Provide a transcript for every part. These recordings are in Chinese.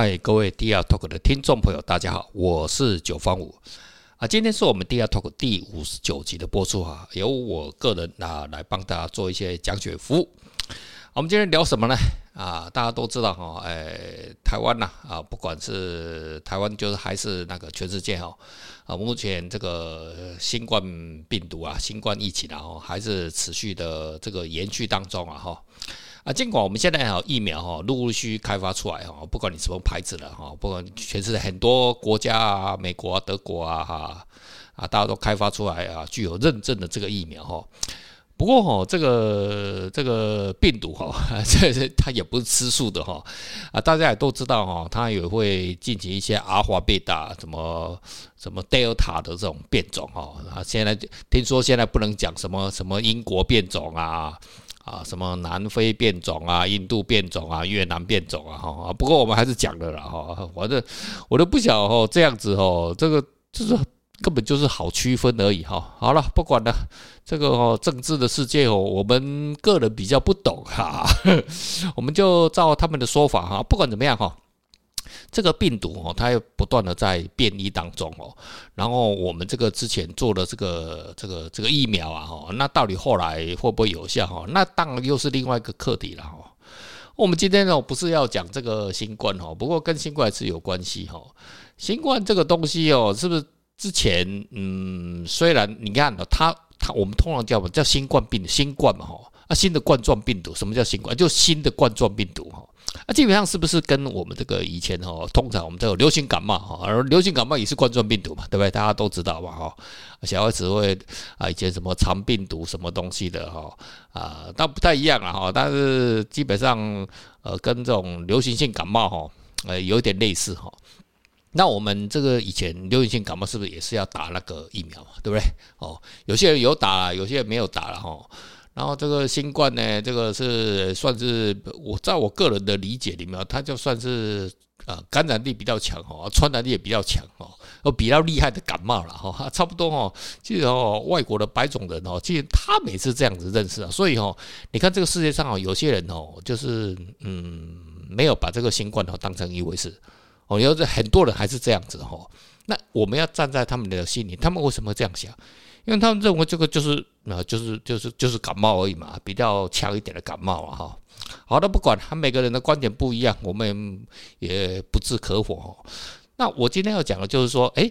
嗨，各位 DR Talk 的听众朋友，大家好，我是九方五啊。今天是我们 DR Talk 第五十九集的播出哈，由我个人啊来帮大家做一些讲解服务。我们今天聊什么呢？啊，大家都知道哈，哎，台湾呐啊，不管是台湾，就是还是那个全世界哈啊，目前这个新冠病毒啊，新冠疫情啊，还是持续的这个延续当中啊哈。啊，尽管我们现在哈疫苗哈陆陆续续开发出来哈，不管你什么牌子的哈，不管全世界很多国家啊，美国啊、德国啊哈啊，大家都开发出来啊，具有认证的这个疫苗哈。不过哈，这个这个病毒哈，这这它也不是吃素的哈啊，大家也都知道哈，它也会进行一些阿华、贝塔什么什么德尔塔的这种变种哈啊。现在听说现在不能讲什么什么英国变种啊。啊，什么南非变种啊，印度变种啊，越南变种啊，哈，不过我们还是讲的了哈，反正我都不想哦这样子哦，这个就是根本就是好区分而已哈。好了，不管了，这个哦政治的世界哦，我们个人比较不懂哈，我们就照他们的说法哈，不管怎么样哈。这个病毒哦，它又不断的在变异当中哦。然后我们这个之前做的这个这个这个疫苗啊，哈，那到底后来会不会有效哈？那当然又是另外一个课题了哈。我们今天呢，不是要讲这个新冠哈，不过跟新冠是有关系哈。新冠这个东西哦，是不是之前嗯，虽然你看它它我们通常叫叫新冠病新冠嘛哈，啊新的冠状病毒，什么叫新冠？就新的冠状病毒哈。啊，基本上是不是跟我们这个以前哦，通常我们这个流行感冒哈，而流行感冒也是冠状病毒嘛，对不对？大家都知道嘛哈。小孩子会啊，以前什么肠病毒什么东西的哈啊，但不太一样啊哈。但是基本上呃，跟这种流行性感冒哈，呃，有点类似哈。那我们这个以前流行性感冒是不是也是要打那个疫苗嘛，对不对？哦，有些人有打，有些人没有打了哈。然后这个新冠呢，这个是算是我在我个人的理解里面，它就算是啊感染力比较强哈，传染力也比较强哦，比较厉害的感冒了哈，差不多哈。其实哦，外国的白种人哦，其实他们也是这样子认识啊。所以哦，你看这个世界上哦，有些人哦，就是嗯，没有把这个新冠哦当成一回事哦，有很多人还是这样子哈。那我们要站在他们的心里，他们为什么这样想？因为他们认为这个就是啊，就是就是就是感冒而已嘛，比较强一点的感冒啊哈。好的，不管他每个人的观点不一样，我们也不置可否。那我今天要讲的就是说，诶，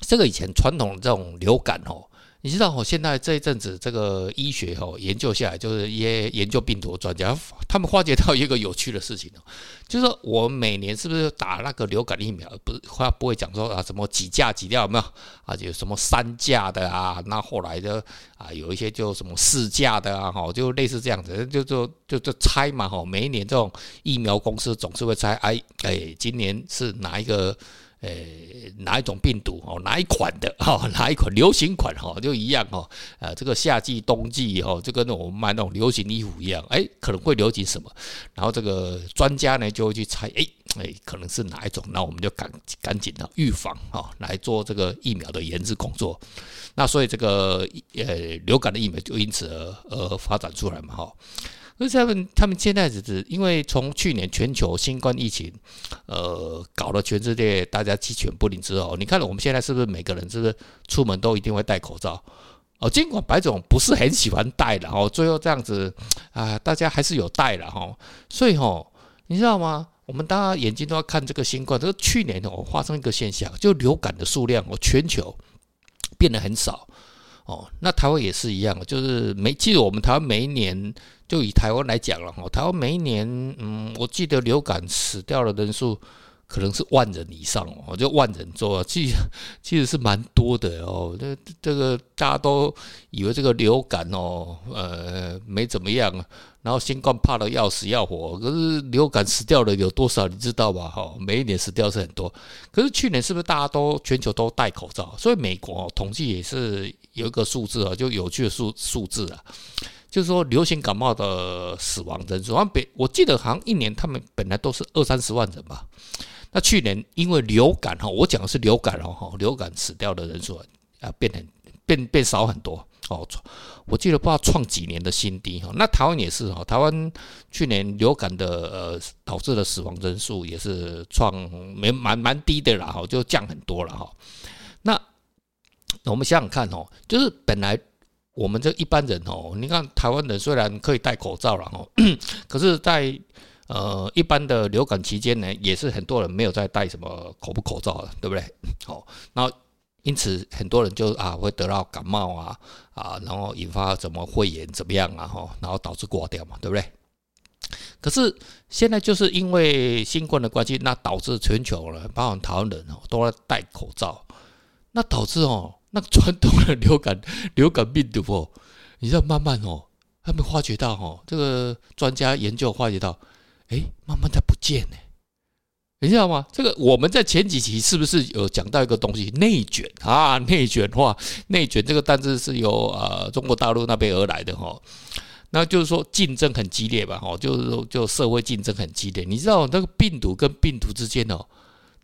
这个以前传统的这种流感哦。你知道哦，现在这一阵子这个医学哦研究下来，就是一些研究病毒专家，他们发觉到一个有趣的事情哦，就是说我们每年是不是打那个流感疫苗，不是话不会讲说啊什么几价几料有没有啊？有什么三价的啊，那后来的啊有一些就什么四价的啊，哈，就类似这样子，就就就就猜嘛哈，每一年这种疫苗公司总是会猜，哎哎，今年是哪一个？诶，哪一种病毒哦？哪一款的哈？哪一款流行款哈？就一样哦。呃，这个夏季、冬季哦，就跟我们卖那种流行衣服一样。诶，可能会流行什么？然后这个专家呢就会去猜，诶，诶，可能是哪一种？那我们就赶赶紧的预防哈，来做这个疫苗的研制工作。那所以这个呃流感的疫苗就因此而而发展出来嘛哈。那他们他们现在只是因为从去年全球新冠疫情，呃，搞得全世界大家鸡犬不宁之后，你看我们现在是不是每个人是不是出门都一定会戴口罩？哦，尽管白总不是很喜欢戴的哦，最后这样子啊，大家还是有戴了哈。所以哈，你知道吗？我们大家眼睛都要看这个新冠。这个去年哦发生一个现象，就流感的数量哦全球变得很少。哦，那台湾也是一样，就是每其实我们台湾每一年，就以台湾来讲了哈，台湾每一年，嗯，我记得流感死掉的人数可能是万人以上哦，就万人多，其实其实是蛮多的哦。这这个大家都以为这个流感哦，呃，没怎么样啊。然后新冠怕得要死要活，可是流感死掉的有多少你知道吧？哈，每一年死掉是很多。可是去年是不是大家都全球都戴口罩？所以美国统计也是有一个数字啊，就有趣的数数字啊，就是说流行感冒的死亡人数，好像本我记得好像一年他们本来都是二三十万人吧。那去年因为流感哈，我讲的是流感哦哈，流感死掉的人数啊变很变变少很多。哦，我记得不知道创几年的新低哈。那台湾也是哈，台湾去年流感的呃导致的死亡人数也是创没蛮蛮低的啦哈，就降很多了哈。那我们想想看哦，就是本来我们这一般人哦，你看台湾人虽然可以戴口罩了哦，可是在呃一般的流感期间呢，也是很多人没有在戴什么口不口罩的，对不对？好，那。因此，很多人就啊会得到感冒啊啊，然后引发什么肺炎怎么样啊？哈，然后导致挂掉嘛，对不对？可是现在就是因为新冠的关系，那导致全球了，包括台湾人哦都在戴口罩，那导致哦那传统的流感 流感病毒哦，你知道慢慢哦，他们发觉到哦，这个专家研究发觉到，哎，慢慢的不见呢。你知道吗？这个我们在前几期是不是有讲到一个东西？内卷啊，内卷化，内卷这个单字是由呃中国大陆那边而来的哈。那就是说竞争很激烈吧？哈，就是说就社会竞争很激烈。你知道那个病毒跟病毒之间哦，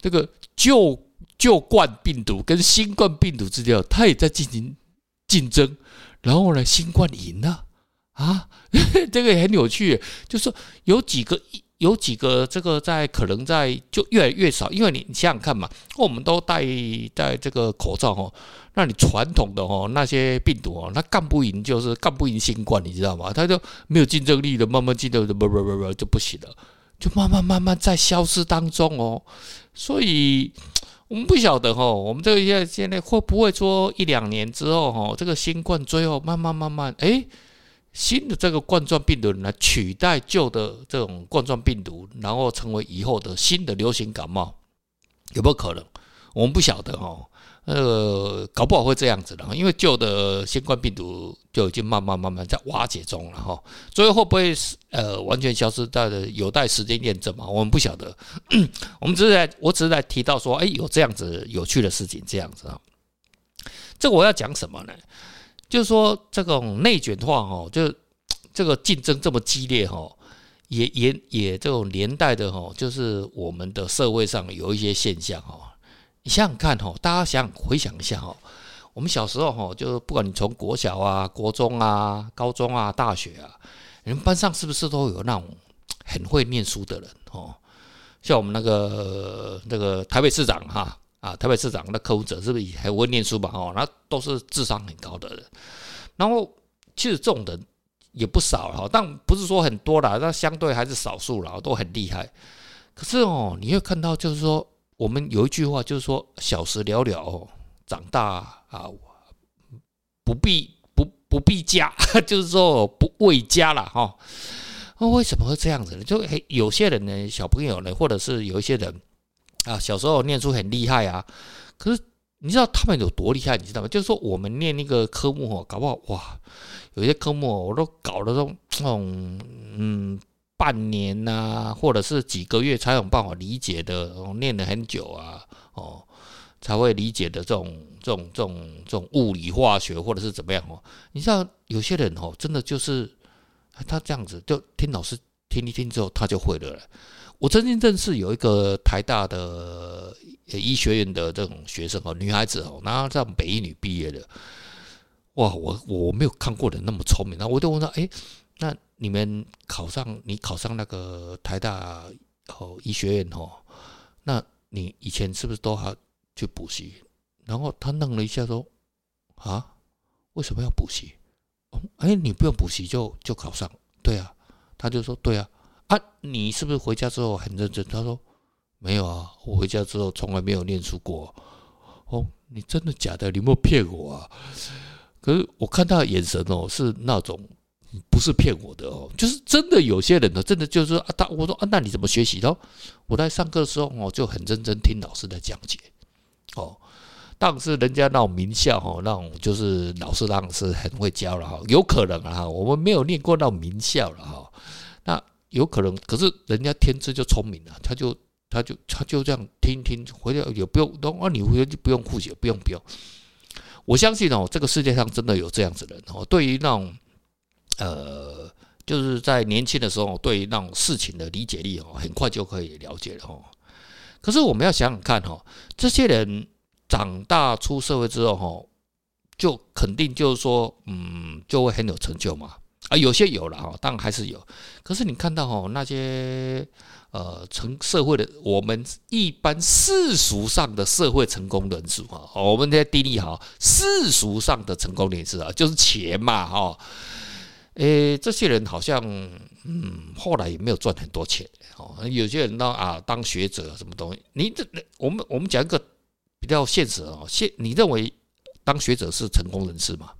这个旧旧冠病毒跟新冠病毒之间，它也在进行竞争。然后呢，新冠赢了啊，这个也很有趣。就是说有几个。有几个这个在可能在就越来越少，因为你你想想看嘛，我们都戴戴这个口罩哦，那你传统的哦那些病毒哦，那干不赢就是干不赢新冠，你知道吗？它就没有竞争力的，慢慢竞争不不不不就不行了，就慢慢慢慢在消失当中哦。所以我们不晓得哦，我们这个现在现在会不会说一两年之后哦，这个新冠最后慢慢慢慢哎。新的这个冠状病毒来取代旧的这种冠状病毒，然后成为以后的新的流行感冒，有没有可能？我们不晓得哈，呃，搞不好会这样子的，因为旧的新冠病毒就已经慢慢慢慢在瓦解中了哈，所以会不会呃完全消失在有待时间验证嘛？我们不晓得，我们只是在我只是在提到说，哎，有这样子有趣的事情，这样子啊，这我要讲什么呢？就是说，这种内卷化哦，就这个竞争这么激烈哈，也也也这种连带的哈，就是我们的社会上有一些现象哈。你想想看哈，大家想回想一下哈，我们小时候哈，就是不管你从国小啊、国中啊、高中啊、大学啊，你们班上是不是都有那种很会念书的人哦？像我们那个那个台北市长哈。台北市长那柯文哲是不是也还会念书吧？哦，那都是智商很高的人。然后其实这种人也不少哈，但不是说很多啦，那相对还是少数啦，都很厉害。可是哦，你会看到就是说，我们有一句话就是说，小时了了，长大啊不必不不必家，就是说不为家了哈。那为什么会这样子呢？就有些人呢，小朋友呢，或者是有一些人。啊，小时候念书很厉害啊，可是你知道他们有多厉害？你知道吗？就是说我们念那个科目哦，搞不好哇，有些科目我都搞了这种这种嗯半年呐、或者是几个月才有办法理解的，哦，念了很久啊，哦，才会理解的这种这种这种这种物理化学或者是怎么样哦？你知道有些人哦，真的就是他这样子，就听老师听一听之后，他就会了。我曾经认识有一个台大的医学院的这种学生哦，女孩子哦，然后在北一女毕业的，哇，我我没有看过人那么聪明，然后我就问他，哎，那你们考上你考上那个台大哦医学院哦，那你以前是不是都还去补习？然后他愣了一下说，啊，为什么要补习？哦，哎，你不用补习就就考上？对啊，他就说对啊。啊，你是不是回家之后很认真？他说没有啊，我回家之后从来没有念书过。哦，你真的假的？你有没有骗我啊？可是我看他的眼神哦，是那种不是骗我的哦，就是真的。有些人呢，真的就是啊，他我说啊，那你怎么学习的？我在上课的时候哦，就很认真听老师的讲解。哦，当时人家那种名校哦，那种就是老师当时很会教了哈，有可能啊，我们没有念过那种名校了哈，那。有可能，可是人家天资就聪明了，他就他就他就这样听听，回来也不用，啊，你回来就不用复习，不用不用。我相信哦，这个世界上真的有这样子的人哦。对于那种呃，就是在年轻的时候，对于那种事情的理解力哦，很快就可以了解了哦。可是我们要想想看哦，这些人长大出社会之后哦，就肯定就是说，嗯，就会很有成就嘛。啊，有些有了哈，当然还是有。可是你看到哈那些呃成社会的，我们一般世俗上的社会成功人士哈，我们在定义哈世俗上的成功人士啊，就是钱嘛哈。诶，这些人好像嗯后来也没有赚很多钱哦。有些人呢啊当学者什么东西，你这我们我们讲一个比较现实哦，现你认为当学者是成功人士吗？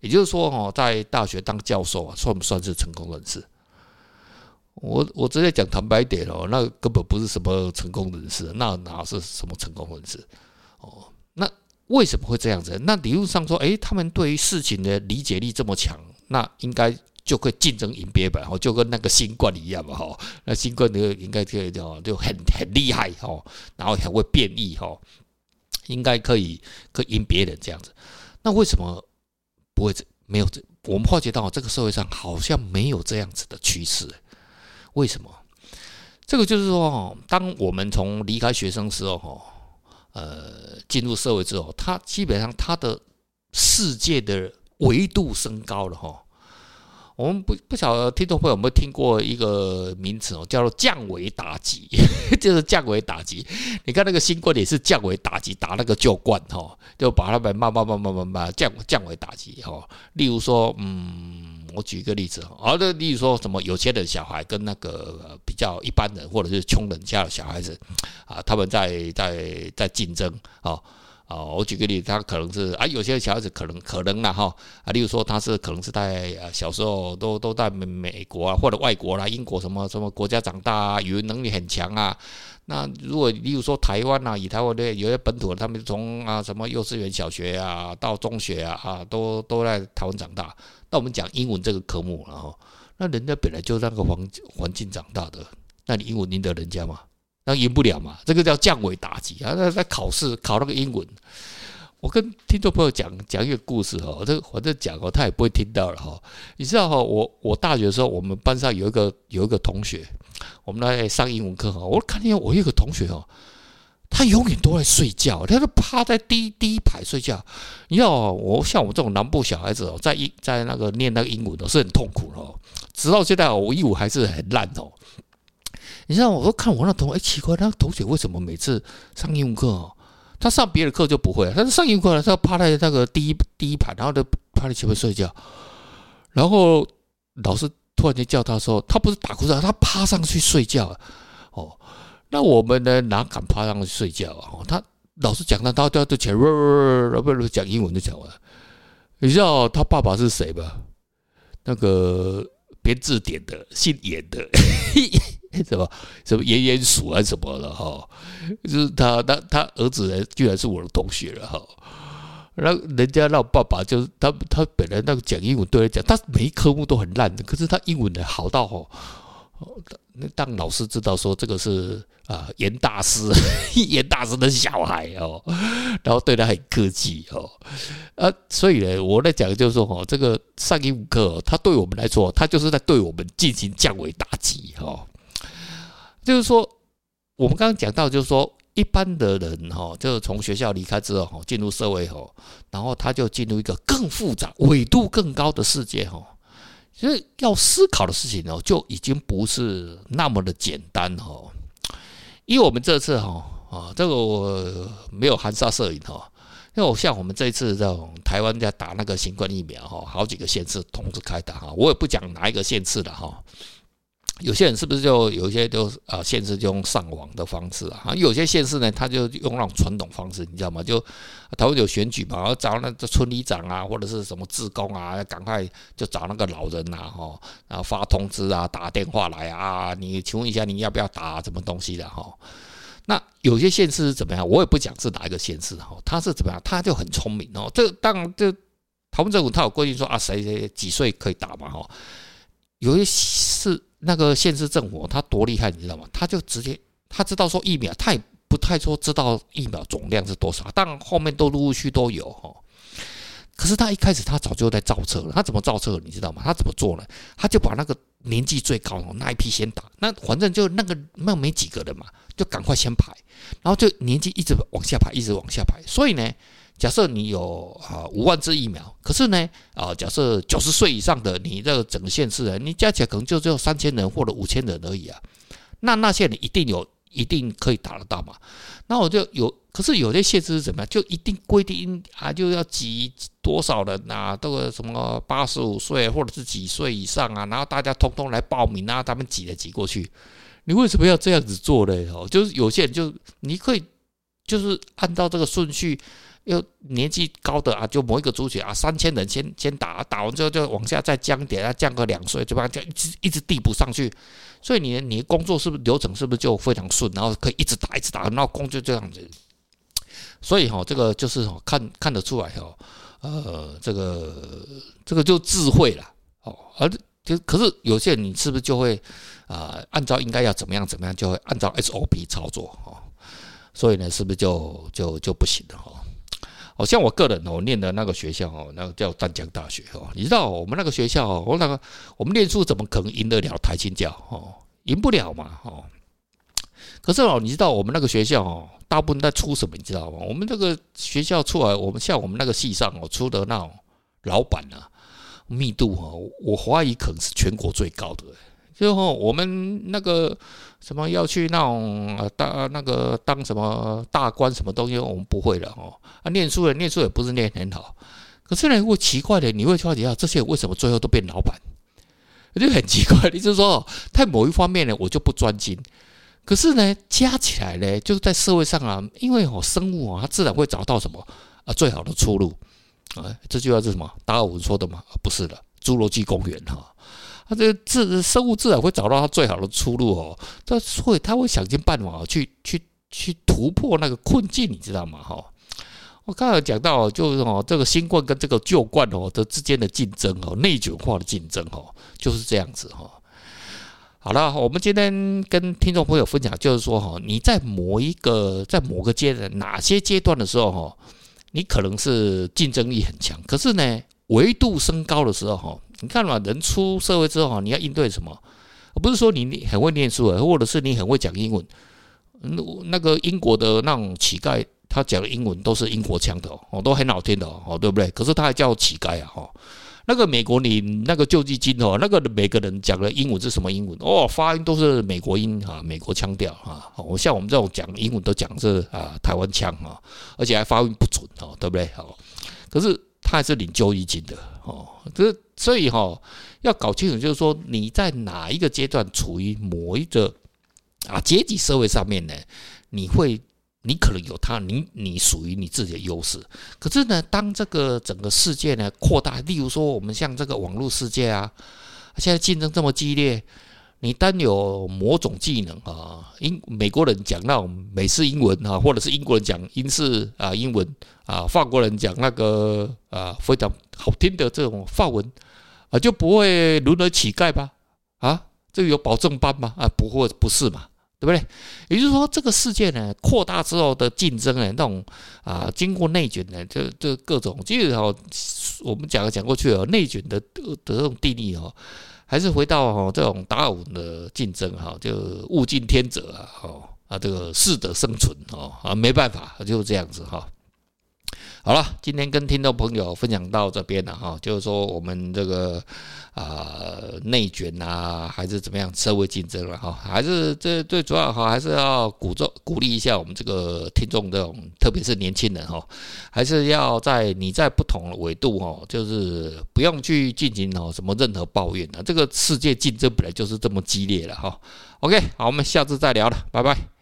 也就是说，哦，在大学当教授啊，算不算是成功人士？我我直接讲坦白一点哦，那根本不是什么成功人士，那哪是什么成功人士？哦，那为什么会这样子？那理论上说，诶，他们对于事情的理解力这么强，那应该就可以竞争赢别人，哦，就跟那个新冠一样嘛，哈，那新冠的应该就就就很很厉害，哈，然后还会变异，哈，应该可以可以赢别人这样子。那为什么？不会这没有这，我们发觉到这个社会上好像没有这样子的趋势，为什么？这个就是说，当我们从离开学生时候，哈，呃，进入社会之后，他基本上他的世界的维度升高了，哈。我们不不晓得听众朋友有没有听过一个名词哦，叫做降维打击，就是降维打击。你看那个新冠也是降维打击，打那个旧冠哈，就把他们慢慢慢慢慢慢降降维打击哈。例如说，嗯，我举一个例子哈，好的，例如说什么有钱的小孩跟那个比较一般人或者是穷人家的小孩子啊，他们在在在竞争啊。哦，哦我举个例子，他可能是啊，有些小孩子可能可能啦哈啊，例如说他是可能是在啊小时候都都在美美国啊或者外国啦，英国什么什么国家长大啊，语言能力很强啊。那如果例如说台湾呐，以台湾的有些本土的，他们从啊什么幼稚园、小学啊到中学啊啊，都都在台湾长大。那我们讲英文这个科目了哈，那人家本来就那个环环境长大的，那你英文赢得人家吗？那赢不了嘛？这个叫降维打击啊！那在考试考那个英文，我跟听众朋友讲讲一个故事哈，这反正讲哦，他也不会听到了哈。你知道哈，我我大学的时候，我们班上有一个有一个同学，我们来上英文课哈，我看见我一个同学哦，他永远都在睡觉，他就趴在第一第一排睡觉。你知道我像我这种南部小孩子哦，在英在那个念那个英文都是很痛苦的哦，直到现在哦我英文还是很烂哦。你知道，我都看我那同学，哎，奇怪，那个同学为什么每次上英文课哦，他上别的课就不会，但是上英文课呢，他要趴在那个第一第一排，然后就趴在前面睡觉，然后老师突然间叫他说，他不是打瞌睡，他趴上去睡觉，哦，那我们呢哪敢趴上去睡觉啊？哦，他老师讲他，他都要都讲，不不讲英文就讲完。你知道他爸爸是谁吧？那个编字典的，姓严的。什么什么鼹鼹鼠啊什么的哈，就是他他他儿子呢，居然是我的同学了哈。那人家那爸爸就是他他本来那个讲英文对来讲，他每一科目都很烂的，可是他英文呢好到哦，那当老师知道说这个是啊严大师严大师的小孩哦，然后对他很客气哦啊，所以呢我在讲就是说哈，这个上英文课，他对我们来说，他就是在对我们进行降维打击哈。就是说，我们刚刚讲到，就是说，一般的人哈，就是从学校离开之后哈，进入社会后，然后他就进入一个更复杂、纬度更高的世界哈。所以要思考的事情哦，就已经不是那么的简单哈。因为我们这次哈啊，这个我没有含沙射影哈，因为我像我们这一次这种台湾在打那个新冠疫苗哈，好几个县市同时开打哈，我也不讲哪一个县市的哈。有些人是不是就有一些就啊，县市就用上网的方式啊？有些县市呢，他就用那种传统方式，你知道吗？就他会有选举嘛，然后找那个村里长啊，或者是什么志工啊，赶快就找那个老人呐，哈，然后发通知啊，打电话来啊，你请问一下你要不要打什么东西的哈？那有些县市是怎么样？我也不讲是哪一个县市哈，他是怎么样？他就很聪明哦。这当然，这台湾政府他有规定说啊，谁谁几岁可以打嘛哈？有些是。那个县市政府他多厉害，你知道吗？他就直接他知道说疫苗，他也不太说知道疫苗总量是多少，但后面都陆陆续都有哈。可是他一开始他早就在造册了，他怎么造册？你知道吗？他怎么做呢？他就把那个年纪最高的那一批先打，那反正就那个那没几个人嘛，就赶快先排，然后就年纪一直往下排，一直往下排。所以呢，假设你有啊五万支疫苗，可是呢啊，假设九十岁以上的你这个整个县市人，你加起来可能就只有三千人或者五千人而已啊。那那些人一定有，一定可以打得到嘛？那我就有，可是有些限制是怎么样？就一定规定啊，就要挤多少人啊？这个什么八十五岁或者是几岁以上啊？然后大家通通来报名啊，他们挤来挤过去。你为什么要这样子做呢？哦，就是有些人就你可以就是按照这个顺序。又年纪高的啊，就某一个族群啊，三千人先先打，打完之后就往下再降点啊，降个两岁，就把这样一直一直递补上去。所以你你工作是不是流程是不是就非常顺，然后可以一直打一直打，然后工作这样子。所以哈，这个就是看看得出来哈，呃，这个这个就智慧了哦。而就可是有些人你是不是就会啊，按照应该要怎么样怎么样，就会按照 SOP 操作哈。所以呢，是不是就就就不行了哈？好像我个人哦，念的那个学校哦，那个叫淡江大学哦。你知道我们那个学校哦，我那个我们念书怎么可能赢得了台清教哦？赢不了嘛哦。可是哦，你知道我们那个学校哦，大部分在出什么？你知道吗？我们这个学校出来，我们像我们那个系上哦，出的那种老板啊，密度哦，我怀疑可能是全国最高的。就我们那个什么要去那种呃当那个当什么大官什么东西，我们不会了哦。啊，念书的念书也不是念很好，可是呢，会奇怪的，你会发觉啊，这些人为什么最后都变老板？就很奇怪。你就是说，在某一方面呢，我就不专精，可是呢，加起来呢，就是在社会上啊，因为哦，生物啊，它自然会找到什么啊最好的出路啊。这句话是什么？达尔文说的吗？不是的，《侏罗纪公园》哈。他这个自生物自然会找到他最好的出路哦，他会他会想尽办法去去去突破那个困境，你知道吗？哈，我刚才讲到就是哦，这个新冠跟这个旧冠哦的之间的竞争哦，内卷化的竞争哦，就是这样子哈。好了，我们今天跟听众朋友分享，就是说哈，你在某一个在某个阶段哪些阶段的时候哈，你可能是竞争力很强，可是呢，维度升高的时候哈。你看嘛，人出社会之后啊，你要应对什么？不是说你很会念书啊，或者是你很会讲英文。那那个英国的那种乞丐，他讲的英文都是英国腔的哦，都很好听的哦，对不对？可是他还叫乞丐啊，哈。那个美国，你那个救济金哦，那个每个人讲的英文是什么英文？哦，发音都是美国音啊，美国腔调啊。我像我们这种讲英文都讲是啊台湾腔啊，而且还发音不准哦，对不对？好，可是他还是领救济金的哦，这。所以哈，要搞清楚，就是说你在哪一个阶段处于某一个啊阶级社会上面呢？你会，你可能有他，你你属于你自己的优势。可是呢，当这个整个世界呢扩大，例如说我们像这个网络世界啊，现在竞争这么激烈，你单有某种技能啊，英美国人讲那种美式英文啊，或者是英国人讲英式啊英文啊，法国人讲那个啊非常好听的这种法文。啊，就不会沦为乞丐吧？啊，这个有保证班吗？啊，不会，不是嘛？对不对？也就是说，这个世界呢扩大之后的竞争呢，那种啊，经过内卷呢，这这各种，其实哦，我们讲讲过去哦，内卷的的这种定义哦，还是回到哦这种达尔文的竞争哈，就物竞天择啊，哦啊，这个适者生存哦啊，没办法，就这样子哈。好了，今天跟听众朋友分享到这边了哈，就是说我们这个啊内卷啊，还是怎么样社会竞争了哈，还是这最主要哈，还是要鼓奏鼓励一下我们这个听众这种，特别是年轻人哈，还是要在你在不同的维度哈，就是不用去进行哦什么任何抱怨的，这个世界竞争本来就是这么激烈了哈。OK，好，我们下次再聊了，拜拜。